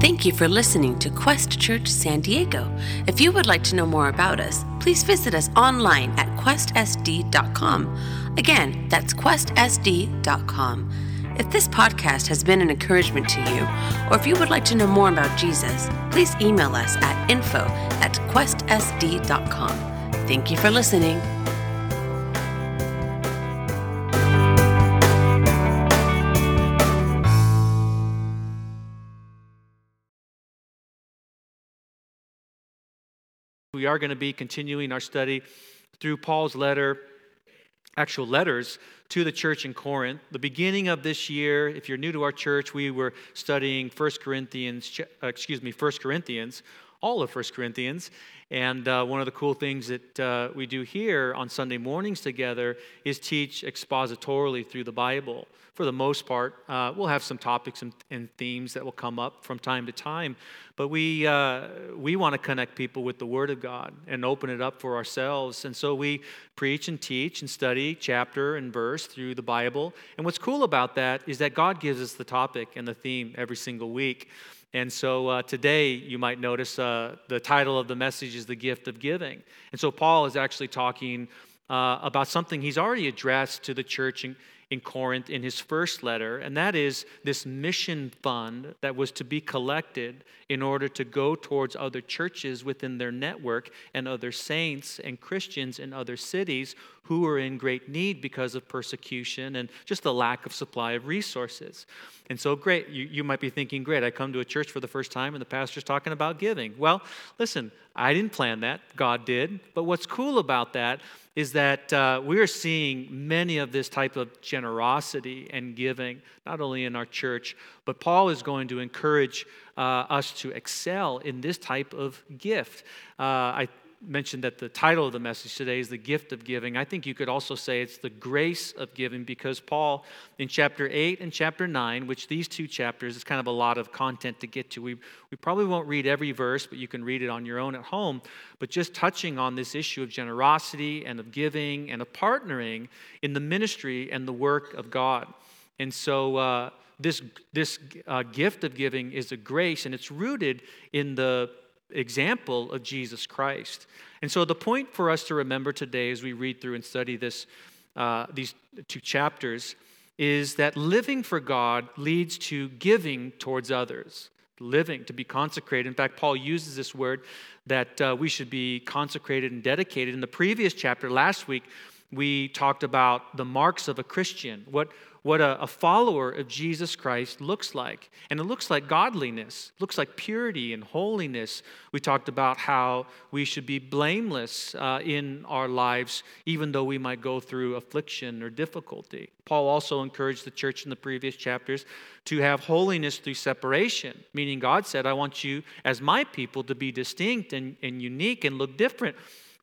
Thank you for listening to Quest Church San Diego. If you would like to know more about us, please visit us online at questsd.com. Again, that's questsd.com. If this podcast has been an encouragement to you, or if you would like to know more about Jesus, please email us at info at questsd.com. Thank you for listening. We are going to be continuing our study through Paul's letter, actual letters to the church in Corinth. The beginning of this year, if you're new to our church, we were studying 1 Corinthians, uh, excuse me, 1 Corinthians, all of 1 Corinthians. And uh, one of the cool things that uh, we do here on Sunday mornings together is teach expositorily through the Bible. For the most part, uh, we'll have some topics and, and, themes that will come up from time to time, but we, uh, we want to connect people with the Word of God and open it up for ourselves. And so we preach and teach and study chapter and verse through the Bible. And what's cool about that is that God gives us the topic and the theme every single week. And so uh, today, you might notice uh, the title of the message is The Gift of Giving. And so Paul is actually talking uh, about something he's already addressed to the church in, in Corinth in his first letter, and that is this mission fund that was to be collected in order to go towards other churches within their network and other saints and Christians in other cities who are in great need because of persecution and just the lack of supply of resources. And so, great, you, you might be thinking, great, I come to a church for the first time and the pastor's talking about giving. Well, listen, I didn't plan that, God did. But what's cool about that is that uh, we are seeing many of this type of generosity and giving, not only in our church, but Paul is going to encourage uh, us to excel in this type of gift. Uh, I mentioned that the title of the message today is the gift of giving. I think you could also say it's the grace of giving because Paul, in chapter 8 and chapter 9, which these two chapters is kind of a lot of content to get to, we, we probably won't read every verse, but you can read it on your own at home. But just touching on this issue of generosity and of giving and of partnering in the ministry and the work of God. And so, uh, this, this uh, gift of giving is a grace, and it's rooted in the example of Jesus Christ. And so, the point for us to remember today as we read through and study this, uh, these two chapters is that living for God leads to giving towards others. Living, to be consecrated. In fact, Paul uses this word that uh, we should be consecrated and dedicated. In the previous chapter, last week, we talked about the marks of a Christian, what, what a, a, follower of Jesus Christ looks like. And it looks like godliness, looks like purity and holiness. We talked about how we should be blameless uh, in our lives, even though we might go through affliction or difficulty. Paul also encouraged the church in the previous chapters to have holiness through separation, meaning God said, I want you, as my people, to be distinct and, and unique and look different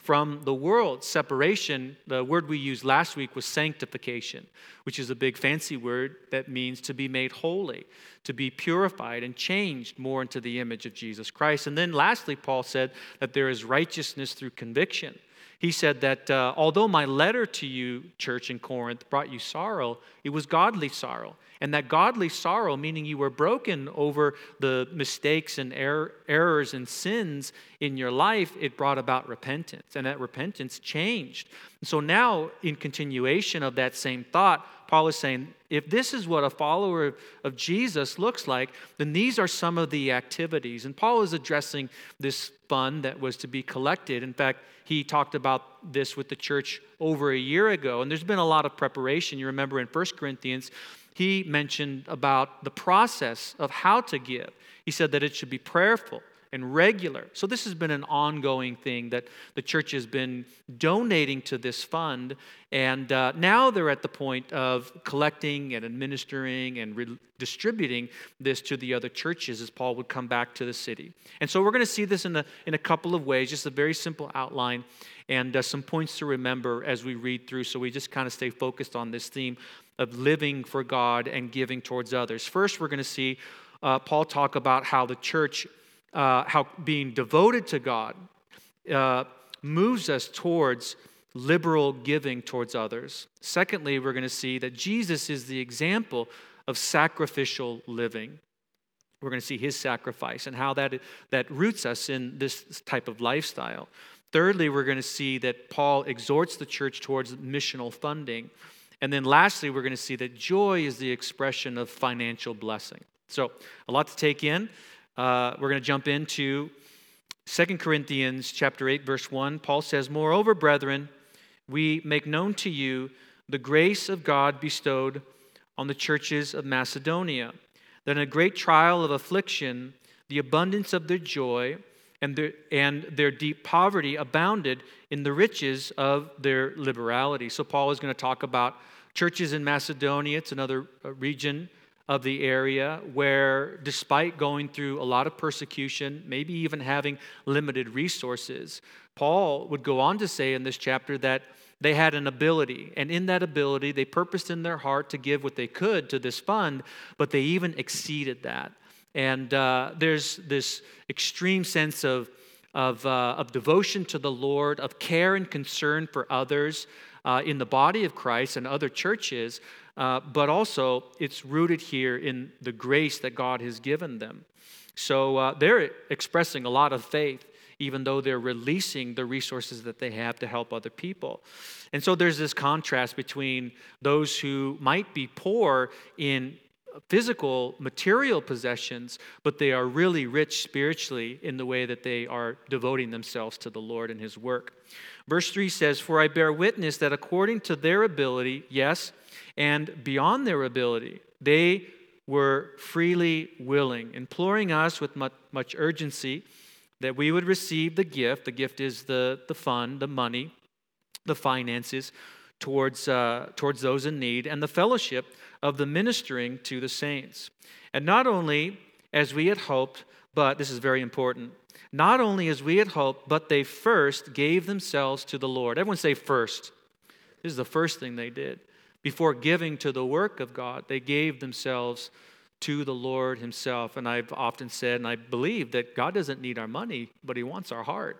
from the world. Separation, the word we used last week was sanctification, which is a big fancy word that means to be made holy, to be purified and changed more into the image of Jesus Christ. And then lastly, Paul said that there is righteousness through conviction. He said that uh, although my letter to you, church in Corinth, brought you sorrow, it was godly sorrow. And that godly sorrow, meaning you were broken over the mistakes and er- errors and sins in your life, it brought about repentance. And that repentance changed. so now, in continuation of that same thought, Paul is saying, if this is what a follower of Jesus looks like, then these are some of the activities. And Paul is addressing this fund that was to be collected. In fact, he talked about this with the church over a year ago, and there's been a lot of preparation. You remember in 1 Corinthians, he mentioned about the process of how to give. He said that it should be prayerful and regular. So, this has been an ongoing thing that the church has been donating to this fund. And uh, now they're at the point of collecting and administering and re- distributing this to the other churches as Paul would come back to the city. And so, we're going to see this in a, in a couple of ways, just a very simple outline and uh, some points to remember as we read through. So, we just kind of stay focused on this theme of living for God and giving towards others. First, we're going to see uh, Paul talk about how the church, uh, how being devoted to God uh, moves us towards liberal giving towards others. Secondly, we're going to see that Jesus is the example of sacrificial living. we're going to see his sacrifice and how that, that roots us in this type of lifestyle. Thirdly, we're going to see that Paul exhorts the church towards missional funding. And then lastly, we're going to see that joy is the expression of financial blessing. So, a lot to take in. Uh, we're going to jump into 2 Corinthians chapter 8 verse 1. Paul says, "Moreover, brethren, we make known to you the grace of God bestowed on the churches of Macedonia, that in a great trial of affliction, the abundance of their joy and their, and their deep poverty abounded in the riches of their liberality. So, Paul is going to talk about churches in Macedonia. It's another uh, region of the area where, despite going through a lot of persecution, maybe even having limited resources, Paul would go on to say in this chapter that they had an ability, and in that ability, they purposed in their heart to give what they could to this fund, but they even exceeded that. And uh, there's this extreme sense of, of, uh, of devotion to the Lord, of care and concern for others uh, in the body of Christ and other churches, uh, but also it's rooted here in the grace that God has given them. So uh, they're expressing a lot of faith even though they're releasing the resources that they have to help other people. And so there's this contrast between those who might be poor in physical, material possessions, but they are really rich spiritually in the way that they are devoting themselves to the Lord and His work. Verse 3 says, For I bear witness that according to their ability, yes, and beyond their ability, they were freely willing, imploring us with much, urgency that we would receive the gift. The gift is the, the fund, the money, the finances towards, uh, towards those in need, and the fellowship of the ministering to the saints. And not only as we had hoped, but this is very important, not only as we had hoped, but they first gave themselves to the Lord. Everyone say first. This is the first thing they did. Before giving to the work of God, they gave themselves to the Lord Himself. And I've often said, and I believe, that God doesn't need our money, but He wants our heart.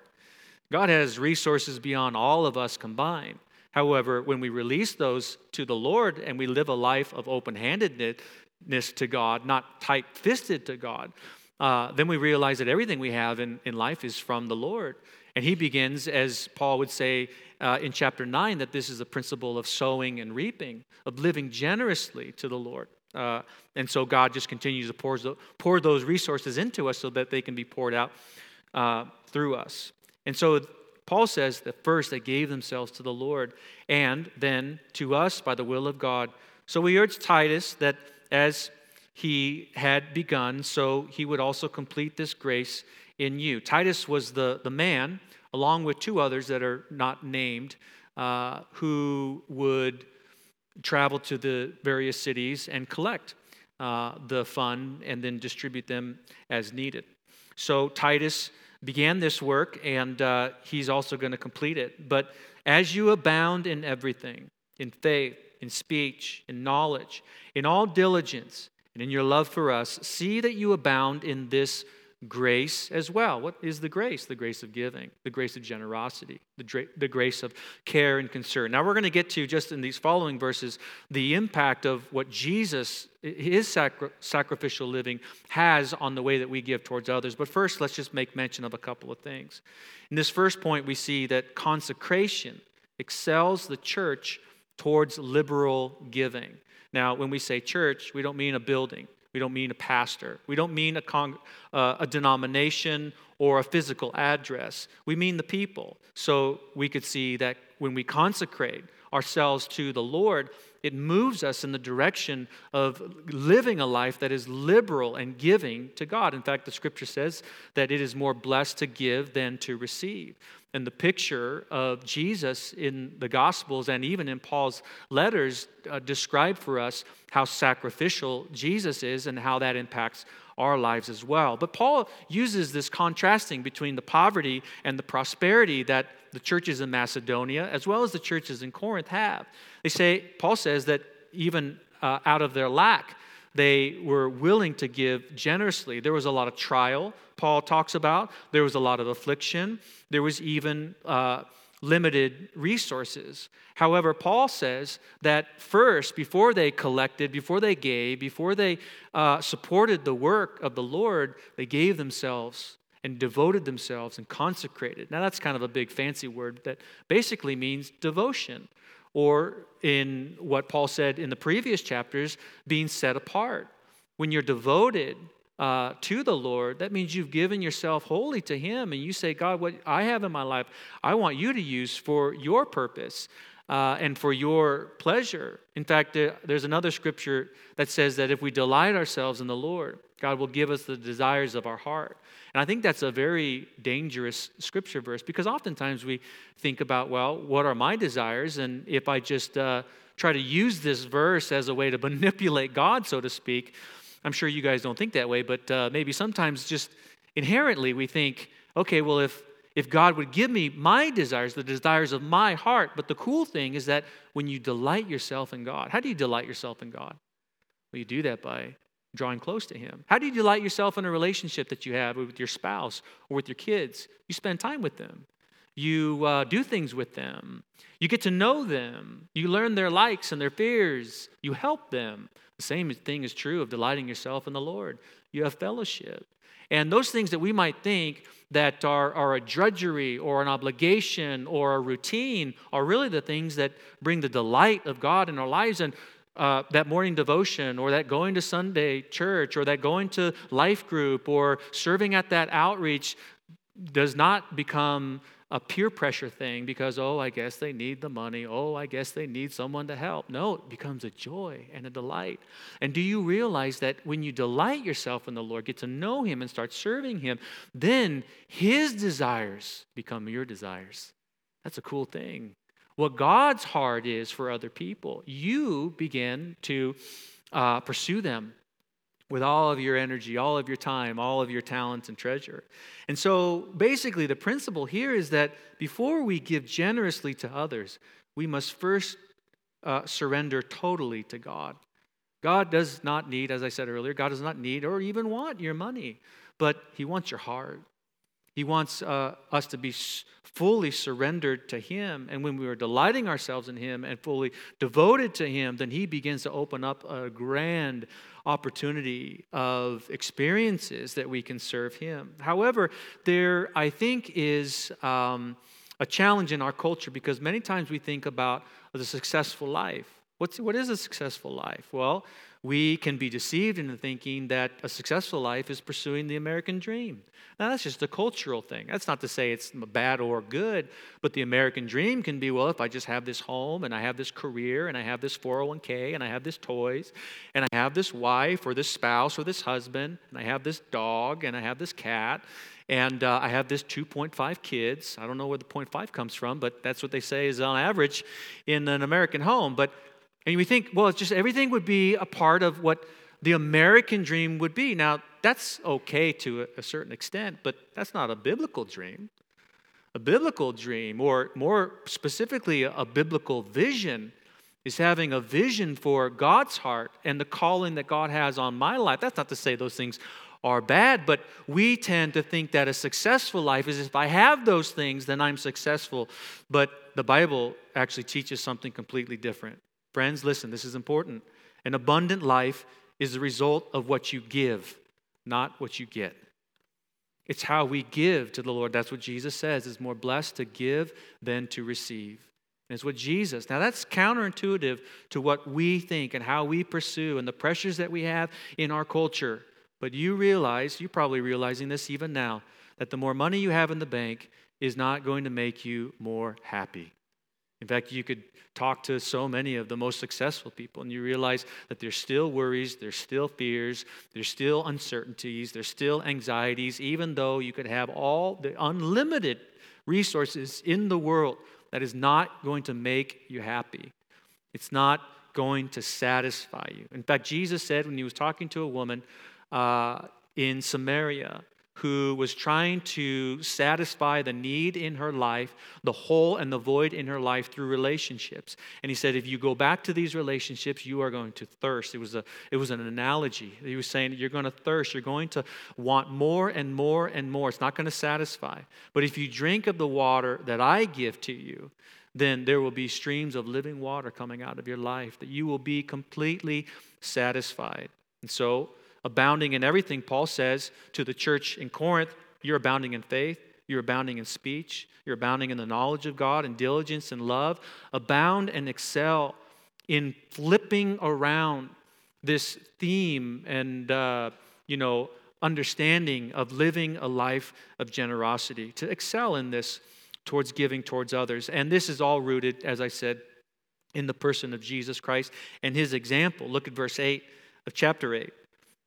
God has resources beyond all of us combined. However, when we release those to the Lord and we live a life of open handedness to God, not tight fisted to God, uh, then we realize that everything we have in, in life is from the Lord. And he begins, as Paul would say uh, in chapter 9, that this is the principle of sowing and reaping, of living generously to the Lord. Uh, and so God just continues to pour, pour those resources into us so that they can be poured out uh, through us. And so Paul says that first they gave themselves to the Lord and then to us by the will of God. So we urge Titus that as he had begun, so he would also complete this grace in you. Titus was the, the man, along with two others that are not named, uh, who would travel to the various cities and collect uh, the fund and then distribute them as needed. So Titus began this work and uh, he's also going to complete it. But as you abound in everything, in faith, in speech, in knowledge, in all diligence, and in your love for us, see that you abound in this grace as well. What is the grace? The grace of giving, the grace of generosity, the, dra- the grace of care and concern. Now, we're going to get to just in these following verses the impact of what Jesus, his sacri- sacrificial living, has on the way that we give towards others. But first, let's just make mention of a couple of things. In this first point, we see that consecration excels the church towards liberal giving. Now, when we say church, we don't mean a building. We don't mean a pastor. We don't mean a, con- uh, a denomination or a physical address. We mean the people. So we could see that when we consecrate ourselves to the Lord, it moves us in the direction of living a life that is liberal and giving to God. In fact, the scripture says that it is more blessed to give than to receive and the picture of Jesus in the Gospels and even in Paul's letters uh, describe for us how sacrificial Jesus is and how that impacts our lives as well. But Paul uses this contrasting between the poverty and the prosperity that the churches in Macedonia, as well as the churches in Corinth, have. They say, Paul says that even uh, out of their lack, they were willing to give generously. There was a lot of trial, Paul talks about. There was a lot of affliction. There was even uh, limited resources. However, Paul says that first, before they collected, before they gave, before they uh, supported the work of the Lord, they gave themselves and devoted themselves and consecrated. Now, that's kind of a big fancy word that basically means devotion, or in what Paul said in the previous chapters, being set apart. When you're devoted, uh, to the Lord, that means you've given yourself wholly to Him and you say, God, what I have in my life, I want you to use for your purpose uh, and for your pleasure. In fact, there's another scripture that says that if we delight ourselves in the Lord, God will give us the desires of our heart. And I think that's a very dangerous scripture verse because oftentimes we think about, well, what are my desires? And if I just uh, try to use this verse as a way to manipulate God, so to speak, I'm sure you guys don't think that way, but uh, maybe sometimes just inherently we think, okay, well, if, if God would give me my desires, the desires of my heart, but the cool thing is that when you delight yourself in God, how do you delight yourself in God? Well, you do that by drawing close to Him. How do you delight yourself in a relationship that you have with your spouse or with your kids? You spend time with them. You uh, do things with them. You get to know them. You learn their likes and their fears. You help them. The same thing is true of delighting yourself in the Lord. You have fellowship. And those things that we might think that are, are a drudgery or an obligation or a routine are really the things that bring the delight of God in our lives. And uh, that morning devotion or that going to Sunday church or that going to life group or serving at that outreach does not become a peer pressure thing because, oh, I guess they need the money. Oh, I guess they need someone to help. No, it becomes a joy and a delight. And do you realize that when you delight yourself in the Lord, get to know Him and start serving Him, then His desires become your desires? That's a cool thing. What God's heart is for other people, you begin to uh, pursue them with all of your energy, all of your time, all of your talents and treasure. And so basically, the principle here is that before we give generously to others, we must first uh, surrender totally to God. God does not need, as I said earlier, God does not need or even want your money, but He wants your heart. He wants uh, us to be fully surrendered to Him. And when we are delighting ourselves in Him and fully devoted to Him, then He begins to open up a grand opportunity of experiences that we can serve Him. However, there, I think, is um, a challenge in our culture because many times we think about the successful life. What's, what is a successful life? Well, we can be deceived into thinking that a successful life is pursuing the American dream. Now, that's just a cultural thing. That's not to say it's bad or good, but the American dream can be well, if I just have this home and I have this career and I have this 401k and I have this toys and I have this wife or this spouse or this husband and I have this dog and I have this cat and uh, I have this 2.5 kids. I don't know where the 0.5 comes from, but that's what they say is on average in an American home. But and we think, well, it's just everything would be a part of what the American dream would be. Now, that's okay to a, certain extent, but that's not a biblical dream. A biblical dream, or more specifically, a biblical vision, is having a vision for God's heart and the calling that God has on my life. That's not to say those things are bad, but we tend to think that a successful life is if I have those things, then I'm successful. But the Bible actually teaches something completely different. Friends, listen, this is important. An abundant life is the result of what you give, not what you get. It's how we give to the Lord. That's what Jesus says. It's more blessed to give than to receive. And it's what Jesus, now that's counterintuitive to what we think and how we pursue and the pressures that we have in our culture. But you realize, you're probably realizing this even now, that the more money you have in the bank is not going to make you more happy. In fact, you could talk to so many of the most successful people, and you realize that there's still worries, there's still fears, there's still uncertainties, there's still anxieties, even though you could have all the unlimited resources in the world. That is not going to make you happy. It's not going to satisfy you. In fact, Jesus said when he was talking to a woman uh, in Samaria who was trying to satisfy the need in her life, the hole and the void in her life through relationships. And he said, if you go back to these relationships, you are going to thirst. It was, a, it was an analogy. He was saying, you're going to thirst. You're going to want more and more and more. It's not going to satisfy. But if you drink of the water that I give to you, then there will be streams of living water coming out of your life, that you will be completely satisfied. And so, abounding in everything, Paul says to the church in Corinth, you're abounding in faith, you're abounding in speech, you're abounding in the knowledge of God and diligence and love. Abound and excel in flipping around this theme and, uh, you know, understanding of living a life of generosity, to excel in this towards giving towards others. And this is all rooted, as I said, in the person of Jesus Christ and his example. Look at verse 8 of chapter 8.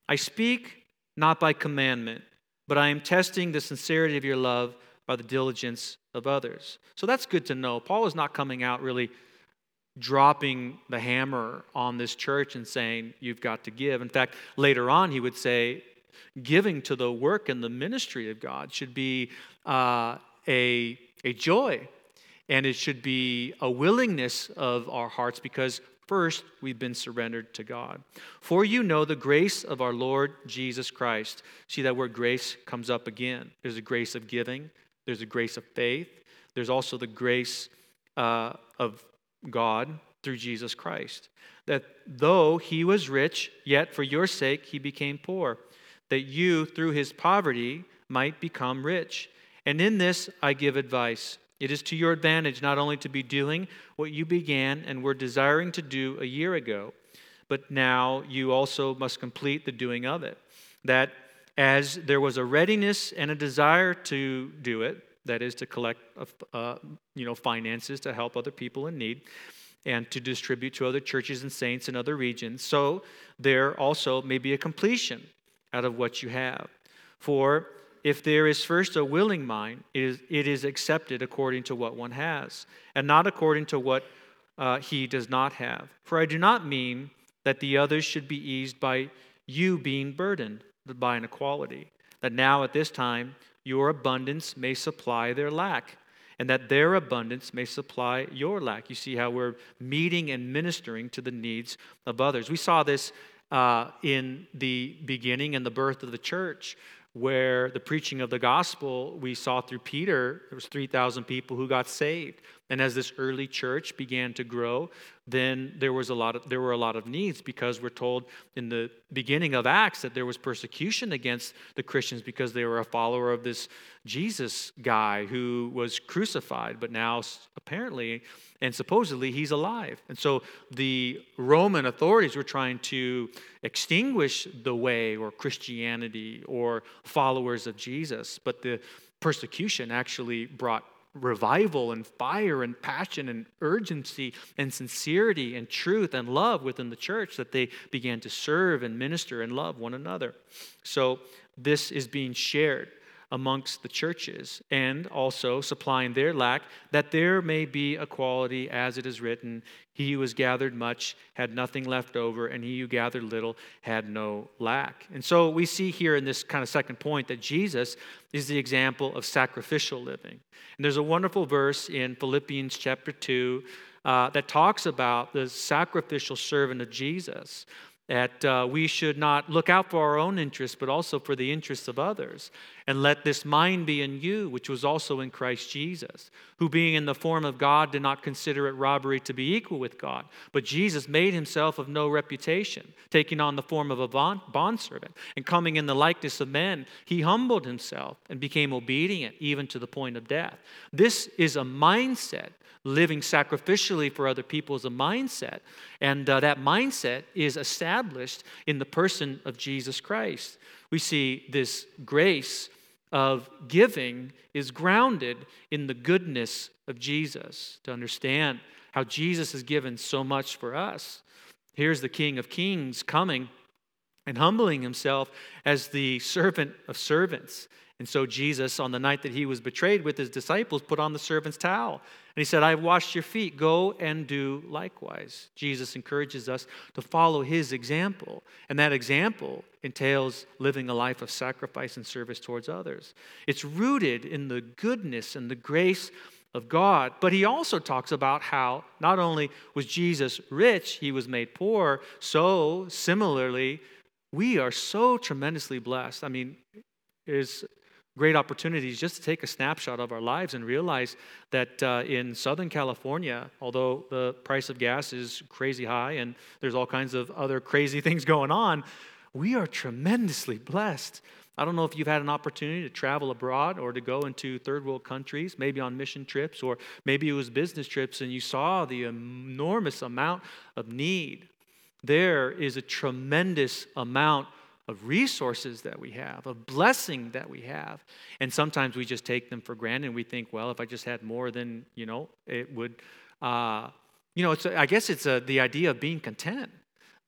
I speak not by commandment, but I am testing the sincerity of your love by the diligence of others. So that's good to know. Paul is not coming out really dropping the hammer on this church and saying, You've got to give. In fact, later on, he would say, Giving to the work and the ministry of God should be uh, a, a joy and it should be a willingness of our hearts because First, we've been surrendered to God. For you know the grace of our Lord Jesus Christ. See that word grace comes up again. There's a grace of giving, there's a grace of faith, there's also the grace uh, of God through Jesus Christ. That though he was rich, yet for your sake he became poor, that you through his poverty might become rich. And in this I give advice it is to your advantage not only to be doing what you began and were desiring to do a year ago, but now you also must complete the doing of it. That as there was a readiness and a desire to do it, that is to collect uh, you know, finances to help other people in need and to distribute to other churches and saints in other regions, so there also may be a completion out of what you have. For if there is first a willing mind, it is, it is accepted according to what one has, and not according to what uh, he does not have. For I do not mean that the others should be eased by you being burdened, by inequality, that now at this time your abundance may supply their lack, and that their abundance may supply your lack. You see how we're meeting and ministering to the needs of others. We saw this uh, in the beginning and the birth of the church where the preaching of the gospel we saw through Peter, there was 3,000 people who got saved. And as this early church began to grow, then there was a lot of there were a lot of needs because we're told in the beginning of Acts that there was persecution against the Christians because they were a follower of this Jesus guy who was crucified, but now apparently and supposedly he's alive. And so the Roman authorities were trying to extinguish the way or Christianity or followers of Jesus, but the persecution actually brought revival and fire and passion and urgency and sincerity and truth and love within the church that they began to serve and minister and love one another. So this is being shared amongst the churches, and also supplying their lack, that there may be equality, as it is written He who has gathered much had nothing left over, and he who gathered little had no lack. And so we see here in this kind of second point that Jesus is the example of sacrificial living. And there's a wonderful verse in Philippians chapter 2 uh, that talks about the sacrificial servant of Jesus that uh, we should not look out for our own interests, but also for the interests of others. And let this mind be in you, which was also in Christ Jesus, who being in the form of God did not consider it robbery to be equal with God. But Jesus made himself of no reputation, taking on the form of a bondservant. And coming in the likeness of men, he humbled himself and became obedient even to the point of death. This is a mindset living sacrificially for other people is a mindset. And uh, that mindset is established in the person of Jesus Christ. We see this grace of giving is grounded in the goodness of Jesus to understand how Jesus has given so much for us. Here's the King of Kings coming and humbling himself as the servant of servants. And so Jesus, on the night that he was betrayed with his disciples, put on the servant's towel. And he said, I've washed your feet. Go and do likewise. Jesus encourages us to follow his example. And that example entails living a life of sacrifice and service towards others. It's rooted in the goodness and the grace of God. But he also talks about how not only was Jesus rich, he was made poor. So, similarly, we are so tremendously blessed. I mean, there's great opportunities just to take a snapshot of our lives and realize that uh, in Southern California, although the price of gas is crazy high and there's all kinds of other crazy things going on, we are tremendously blessed. I don't know if you've had an opportunity to travel abroad or to go into third world countries, maybe on mission trips, or maybe it was business trips, and you saw the enormous amount of need. There is a tremendous amount of resources that we have, of blessing that we have. And sometimes we just take them for granted and we think, well, if I just had more, then, you know, it would, uh, you know, it's, I guess it's a, the idea of being content.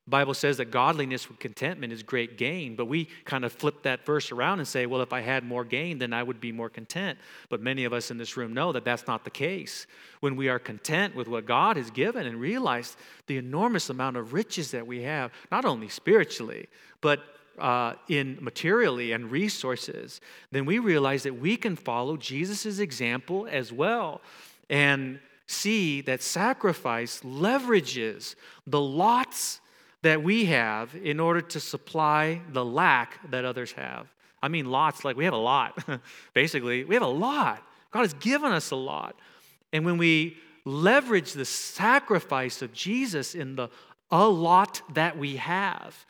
The Bible says that godliness with contentment is great gain, but we kind of flip that verse around and say, well, if I had more gain, then I would be more content. But many of us in this room know that that's not the case. When we are content with what God has given and realize the enormous amount of riches that we have, not only spiritually, but uh, in materially and resources, then we realize that we can follow Jesus' example as well and see that sacrifice leverages the lots that we have in order to supply the lack that others have. I mean, lots, like we have a lot. Basically, we have a lot. God has given us a lot. And when we leverage the sacrifice of Jesus in the a lot that we have,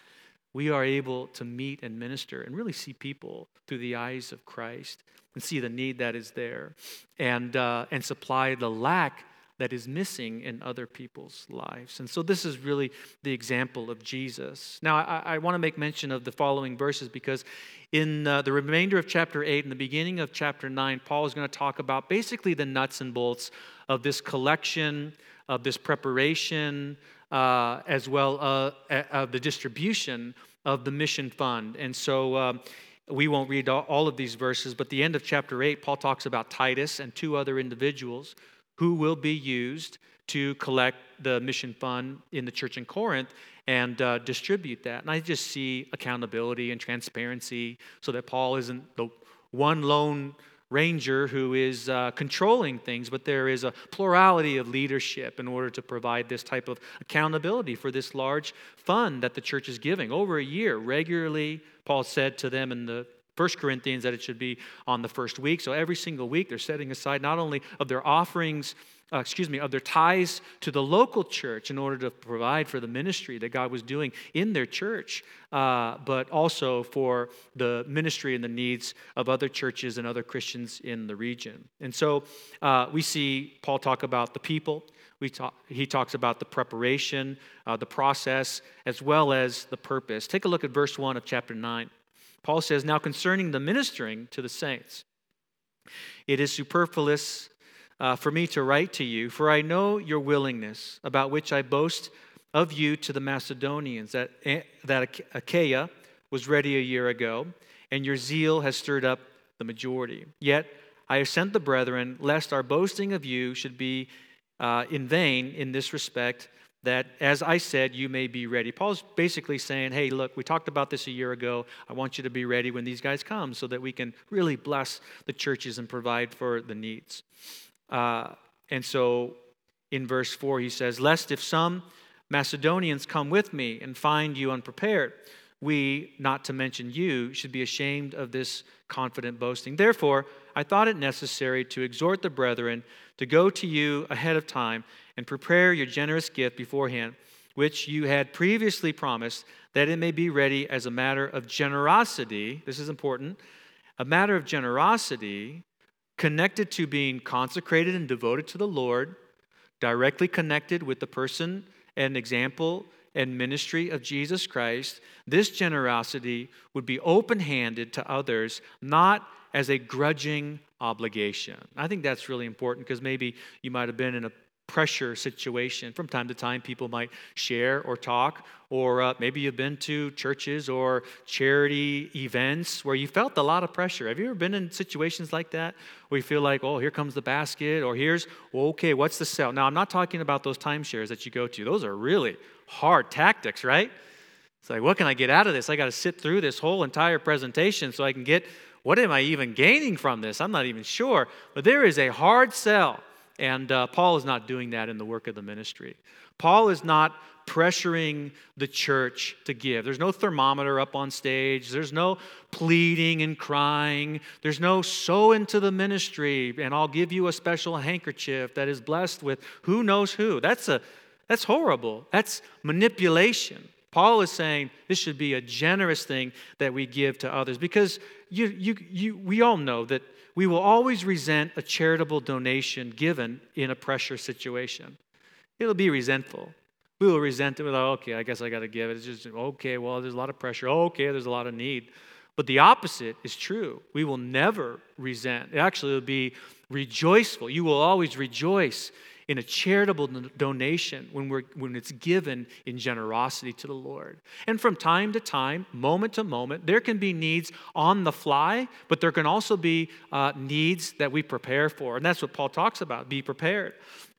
we are able to meet and minister and really see people through the eyes of Christ and see the need that is there and, uh, and supply the lack that is missing in other people's lives. And so this is really the example of Jesus. Now, I, I want to make mention of the following verses because in uh, the remainder of chapter 8 and the beginning of chapter 9, Paul is going to talk about basically the nuts and bolts of this collection, of this preparation, uh, as well uh, of the distribution of the mission fund. And so um, we won't read all of these verses, but the end of chapter 8, Paul talks about Titus and two other individuals who will be used to collect the mission fund in the church in Corinth and uh, distribute that. And I just see accountability and transparency so that Paul isn't the one lone ranger who is uh, controlling things, but there is a plurality of leadership in order to provide this type of accountability for this large fund that the church is giving. Over a year, regularly, Paul said to them in the First Corinthians that it should be on the first week. So every single week they're setting aside not only of their offerings, uh, excuse me, of their tithes to the local church in order to provide for the ministry that God was doing in their church, uh, but also for the ministry and the needs of other churches and other Christians in the region. And so uh, we see Paul talk about the people. We talk, he talks about the preparation, uh, the process, as well as the purpose. Take a look at verse 1 of chapter 9. Paul says, Now concerning the ministering to the saints, it is superfluous uh, for me to write to you, for I know your willingness, about which I boast of you to the Macedonians, that, that Achaia was ready a year ago, and your zeal has stirred up the majority. Yet I have sent the brethren, lest our boasting of you should be uh, in vain in this respect that, as I said, you may be ready. Paul's basically saying, hey, look, we talked about this a year ago. I want you to be ready when these guys come so that we can really bless the churches and provide for the needs. Uh, and so in verse 4, he says, Lest if some Macedonians come with me and find you unprepared, we, not to mention you, should be ashamed of this confident boasting. Therefore, I thought it necessary to exhort the brethren to go to you ahead of time and prepare your generous gift beforehand, which you had previously promised, that it may be ready as a matter of generosity. This is important. A matter of generosity connected to being consecrated and devoted to the Lord, directly connected with the person and example and ministry of Jesus Christ. This generosity would be open handed to others, not as a grudging obligation. I think that's really important because maybe you might have been in a pressure situation. From time to time, people might share or talk, or uh, maybe you've been to churches or charity events where you felt a lot of pressure. Have you ever been in situations like that where you feel like, oh, here comes the basket, or here's, well, okay, what's the sell? Now, I'm not talking about those timeshares that you go to, those are really hard tactics, right? It's like, what can I get out of this? I got to sit through this whole entire presentation so I can get what am I even gaining from this? I'm not even sure. But there is a hard sell. And uh, Paul is not doing that in the work of the ministry. Paul is not pressuring the church to give. There's no thermometer up on stage. There's no pleading and crying. There's no sow into the ministry and I'll give you a special handkerchief that is blessed with who knows who. That's a that's horrible. That's manipulation. Paul is saying this should be a generous thing that we give to others because you, you, you, we all know that we will always resent a charitable donation given in a pressure situation. It'll be resentful. We will resent it with, oh, okay, I guess I got to give it. It's just, okay, well, there's a lot of pressure. Oh, okay, there's a lot of need. But the opposite is true. We will never resent. It actually will be rejoiceful. You will always rejoice in a charitable donation when, we're, when it's given in generosity to the Lord. And from time to time, moment to moment, there can be needs on the fly, but there can also be uh, needs that we prepare for. And that's what Paul talks about be prepared.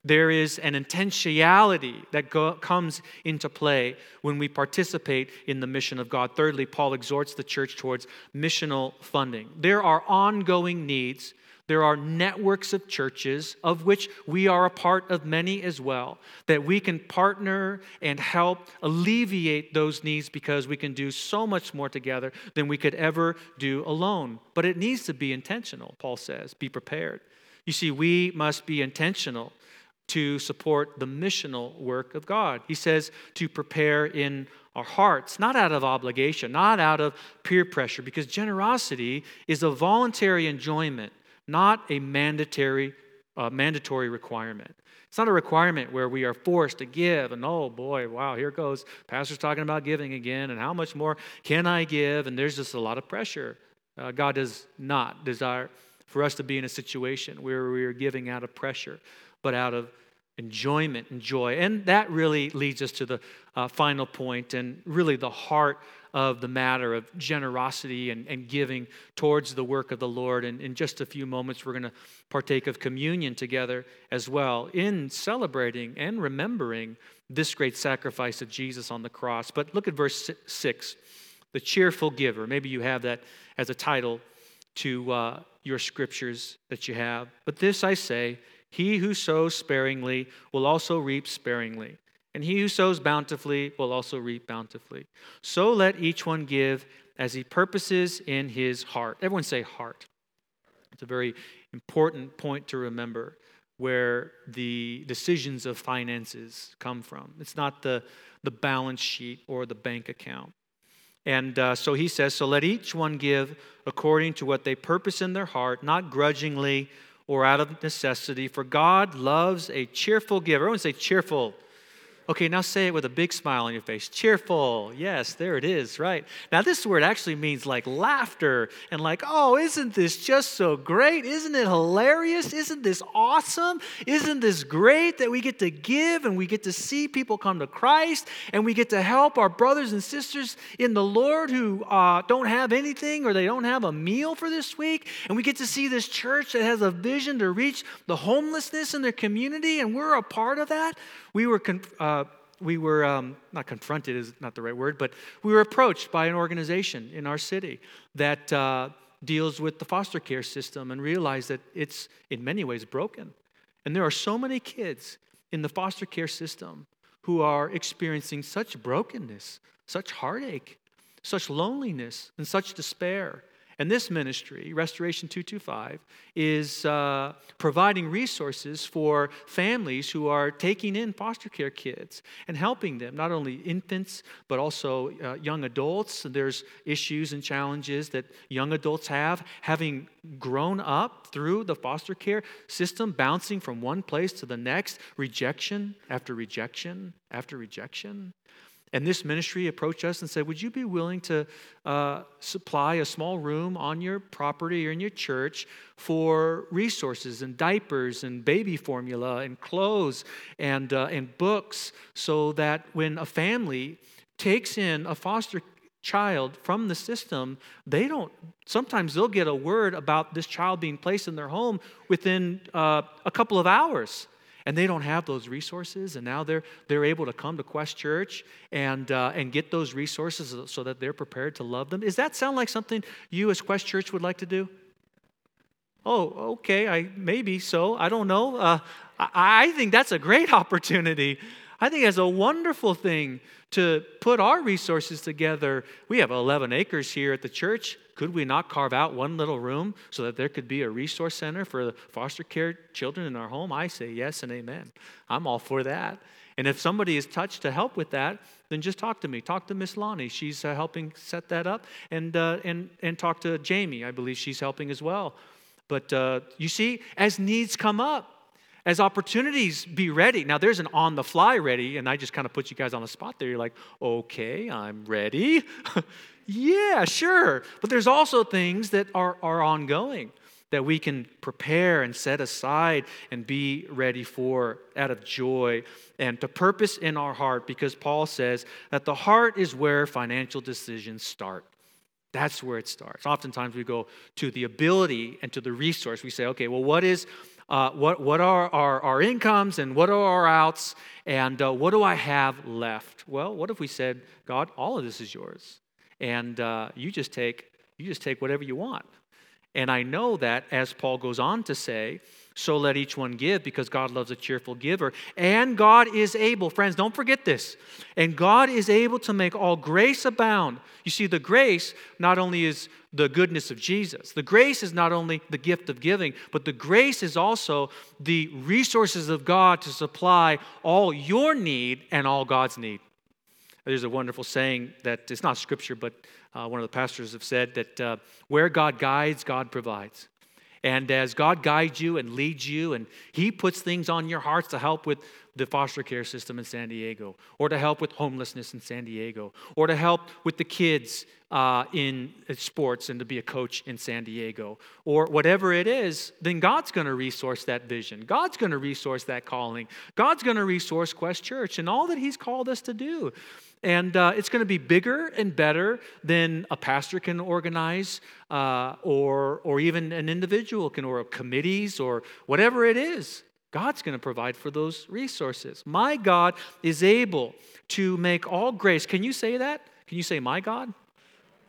There is an intentionality that go, comes into play when we participate in the mission of God. Thirdly, Paul exhorts the church towards missional funding. There are ongoing needs there are networks of churches, of which we are a part of many as well, that we can partner and help alleviate those needs because we can do so much more together than we could ever do alone. But it needs to be intentional, Paul says. Be prepared. You see, we must be intentional to support the missional work of God. He says to prepare in our hearts, not out of obligation, not out of peer pressure, because generosity is a voluntary enjoyment not a mandatory, uh, mandatory requirement. It's not a requirement where we are forced to give, and oh boy, wow, here goes. Pastor's talking about giving again, and how much more can I give? And there's just a lot of pressure. Uh, God does not desire for us to be in a situation where we are giving out of pressure, but out of enjoyment and joy. And that really leads us to the uh, final point and really the heart of the matter of generosity and, and giving towards the work of the Lord. And in just a few moments, we're going to partake of communion together as well in celebrating and remembering this great sacrifice of Jesus on the cross. But look at verse 6 the cheerful giver. Maybe you have that as a title to uh, your scriptures that you have. But this I say he who sows sparingly will also reap sparingly. And he who sows bountifully will also reap bountifully. So let each one give as he purposes in his heart. Everyone say heart. It's a very important point to remember where the decisions of finances come from. It's not the, the balance sheet or the bank account. And uh, so he says, So let each one give according to what they purpose in their heart, not grudgingly or out of necessity, for God loves a cheerful giver. Everyone say cheerful. Okay, now say it with a big smile on your face. Cheerful. Yes, there it is, right? Now, this word actually means like laughter and like, oh, isn't this just so great? Isn't it hilarious? Isn't this awesome? Isn't this great that we get to give and we get to see people come to Christ and we get to help our brothers and sisters in the Lord who uh, don't have anything or they don't have a meal for this week? And we get to see this church that has a vision to reach the homelessness in their community and we're a part of that? We were. Uh, we were um, not confronted is not the right word, but we were approached by an organization in our city that uh, deals with the foster care system and realized that it's in many ways broken. And there are so many kids in the foster care system who are experiencing such brokenness, such heartache, such loneliness, and such despair. And this ministry, Restoration 225, is uh, providing resources for families who are taking in foster care kids and helping them, not only infants, but also uh, young adults. There's issues and challenges that young adults have, having grown up through the foster care system, bouncing from one place to the next, rejection after rejection after rejection. And this ministry approached us and said, Would you be willing to uh, supply a small room on your property or in your church for resources and diapers and baby formula and clothes and, uh, and books so that when a family takes in a foster child from the system, they don't, sometimes they'll get a word about this child being placed in their home within uh, a couple of hours and they don't have those resources and now they're they're able to come to quest church and uh, and get those resources so that they're prepared to love them. Does that sound like something you as quest church would like to do? Oh okay i maybe so. I don't know. Uh, I, I think that's a great opportunity i think it's a wonderful thing to put our resources together we have 11 acres here at the church could we not carve out one little room so that there could be a resource center for the foster care children in our home? I say yes and amen. I'm all for that. And if somebody is touched to help with that, then just talk to me. Talk to Miss Lonnie. She's uh, helping set that up. And, uh, and, and talk to Jamie. I believe she's helping as well. But uh, you see, as needs come up, as opportunities be ready. Now, there's an on the fly ready, and I just kind of put you guys on the spot there. You're like, okay, I'm ready. Yeah, sure. But there's also things that are, are ongoing that we can prepare and set aside and be ready for out of joy and to purpose in our heart because Paul says that the heart is where financial decisions start. That's where it starts. Oftentimes we go to the ability and to the resource. We say, okay, well, what is uh, what, what are our, our incomes and what are our outs and uh, what do I have left? Well, what if we said, God, all of this is yours and uh, you just take you just take whatever you want. And I know that as Paul goes on to say, so let each one give because God loves a cheerful giver. And God is able, friends, don't forget this. And God is able to make all grace abound. You see, the grace not only is the goodness of Jesus, the grace is not only the gift of giving, but the grace is also the resources of God to supply all your need and all God's need. There's a wonderful saying that it's not scripture, but uh, one of the pastors have said that uh, where God guides, God provides. And as God guides you and leads you, and He puts things on your hearts to help with the foster care system in San Diego, or to help with homelessness in San Diego, or to help with the kids uh, in sports and to be a coach in San Diego, or whatever it is, then God's going to resource that vision. God's going to resource that calling. God's going to resource Quest Church and all that He's called us to do. And uh, it's going to be bigger and better than a pastor can organize, uh, or, or even an individual can, or committees, or whatever it is. God's going to provide for those resources. My God is able to make all grace. Can you say that? Can you say, My God?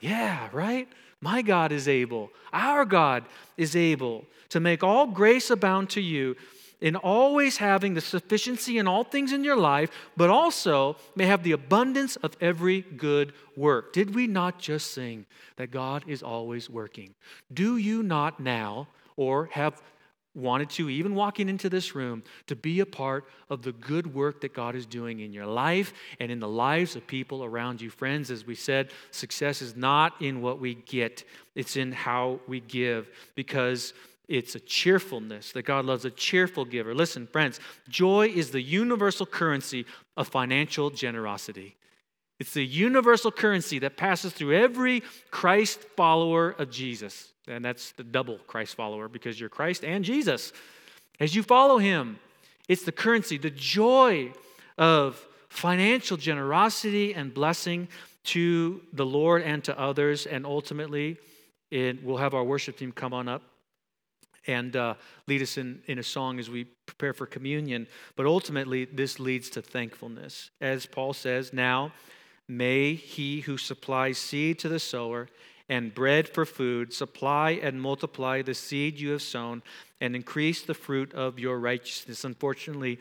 Yeah, right? My God is able. Our God is able to make all grace abound to you in always having the sufficiency in all things in your life, but also may have the abundance of every good work. Did we not just sing that God is always working? Do you not now, or have wanted to, even walking into this room, to be a part of the good work that God is doing in your life and in the lives of people around you. Friends, as we said, success is not in what we get, it's in how we give because it's a cheerfulness that God loves a cheerful giver. Listen, friends, joy is the universal currency of financial generosity. It's the universal currency that passes through every Christ follower of Jesus. And that's the double Christ follower because you're Christ and Jesus. As you follow him, it's the currency, the joy of financial generosity and blessing to the Lord and to others. And ultimately, it, we'll have our worship team come on up and uh, lead us in, in a song as we prepare for communion. But ultimately, this leads to thankfulness. As Paul says, now may he who supplies seed to the sower and bread for food supply and multiply the seed you have sown and increase the fruit of your righteousness. Unfortunately,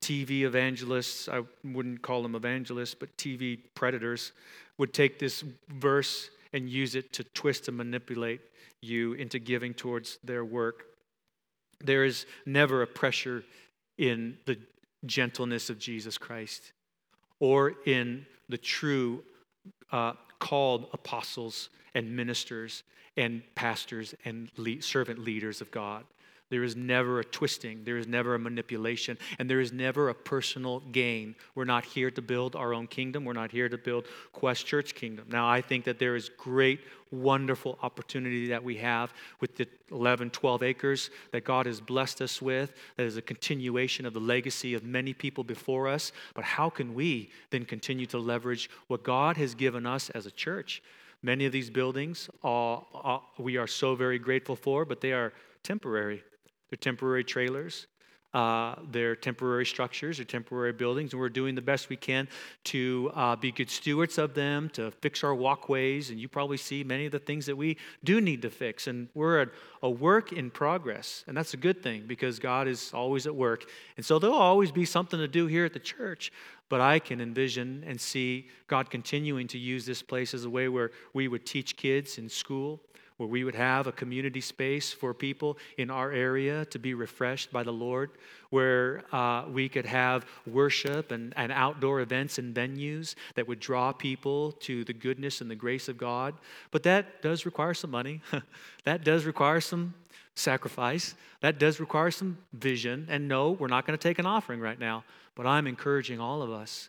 TV evangelists, I wouldn't call them evangelists, but TV predators, would take this verse and use it to twist and manipulate you into giving towards their work. There is never a pressure in the gentleness of Jesus Christ or in the true uh, called apostles and ministers and pastors and servant leaders of God. There is never a twisting, there is never a manipulation, and there is never a personal gain. We're not here to build our own kingdom. We're not here to build Quest Church Kingdom. Now, I think that there is great, wonderful opportunity that we have with the 11, 12 acres that God has blessed us with, that is a continuation of the legacy of many people before us. But how can we then continue to leverage what God has given us as a church? Many of these buildings are, are, we are so very grateful for, but they are temporary. They're temporary trailers. Uh, they're temporary structures or temporary buildings, and we're doing the best we can to uh, be good stewards of them, to fix our walkways. And you probably see many of the things that we do need to fix. And we're a, a work in progress, and that's a good thing because God is always at work. And so there'll always be something to do here at the church. But I can envision and see God continuing to use this place as a way where we would teach kids in school where we would have a community space for people in our area to be refreshed by the Lord, where uh, we could have worship and, and outdoor events and venues that would draw people to the goodness and the grace of God. But that does require some money, that does require some sacrifice, that does require some vision. And no, we're not going to take an offering right now, but I'm encouraging all of us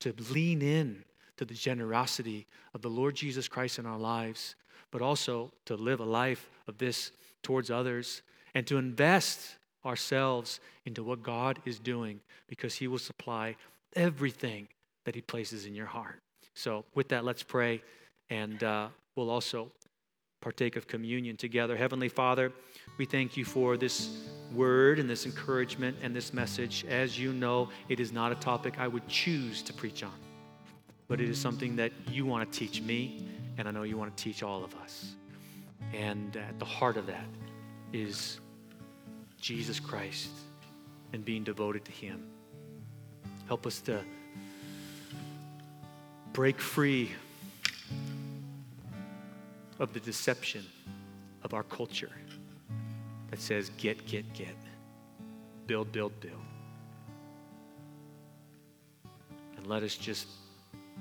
to lean in to the generosity of the Lord Jesus Christ in our lives but also to live a life of this towards others and to invest ourselves into what God is doing because He will supply everything that He places in your heart. So, with that, let's pray and uh, we'll also partake of communion together. Heavenly Father, we thank you for this word and this encouragement and this message. As you know, it is not a topic I would choose to preach on, but it is something that you want to teach me and I know you want to teach all of us. And at the heart of that is Jesus Christ and being devoted to Him. Help us to break free of the deception of our culture that says, get, get, get, build, build, build. And let us just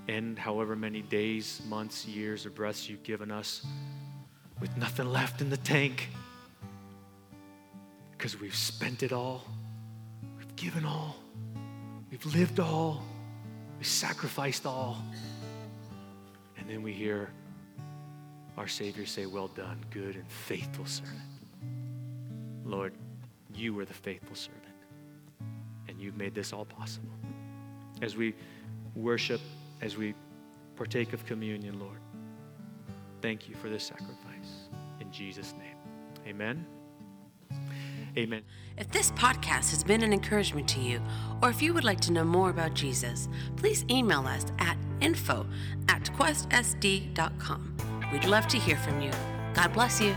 end however many days, months, years, or breaths you've given us with nothing left in the tank because we've spent it all, we've given all, we've lived all, we've sacrificed all. And then we hear our Savior say, Well done, good and faithful servant. Lord, you were the faithful servant, and you've made this all possible. As we worship as we partake of communion, Lord. Thank you for this sacrifice. In Jesus' name, amen. Amen. If this podcast has been an encouragement to you, or if you would like to know more about Jesus, please email us at info at questsd.com. We'd love to hear from you. God bless you.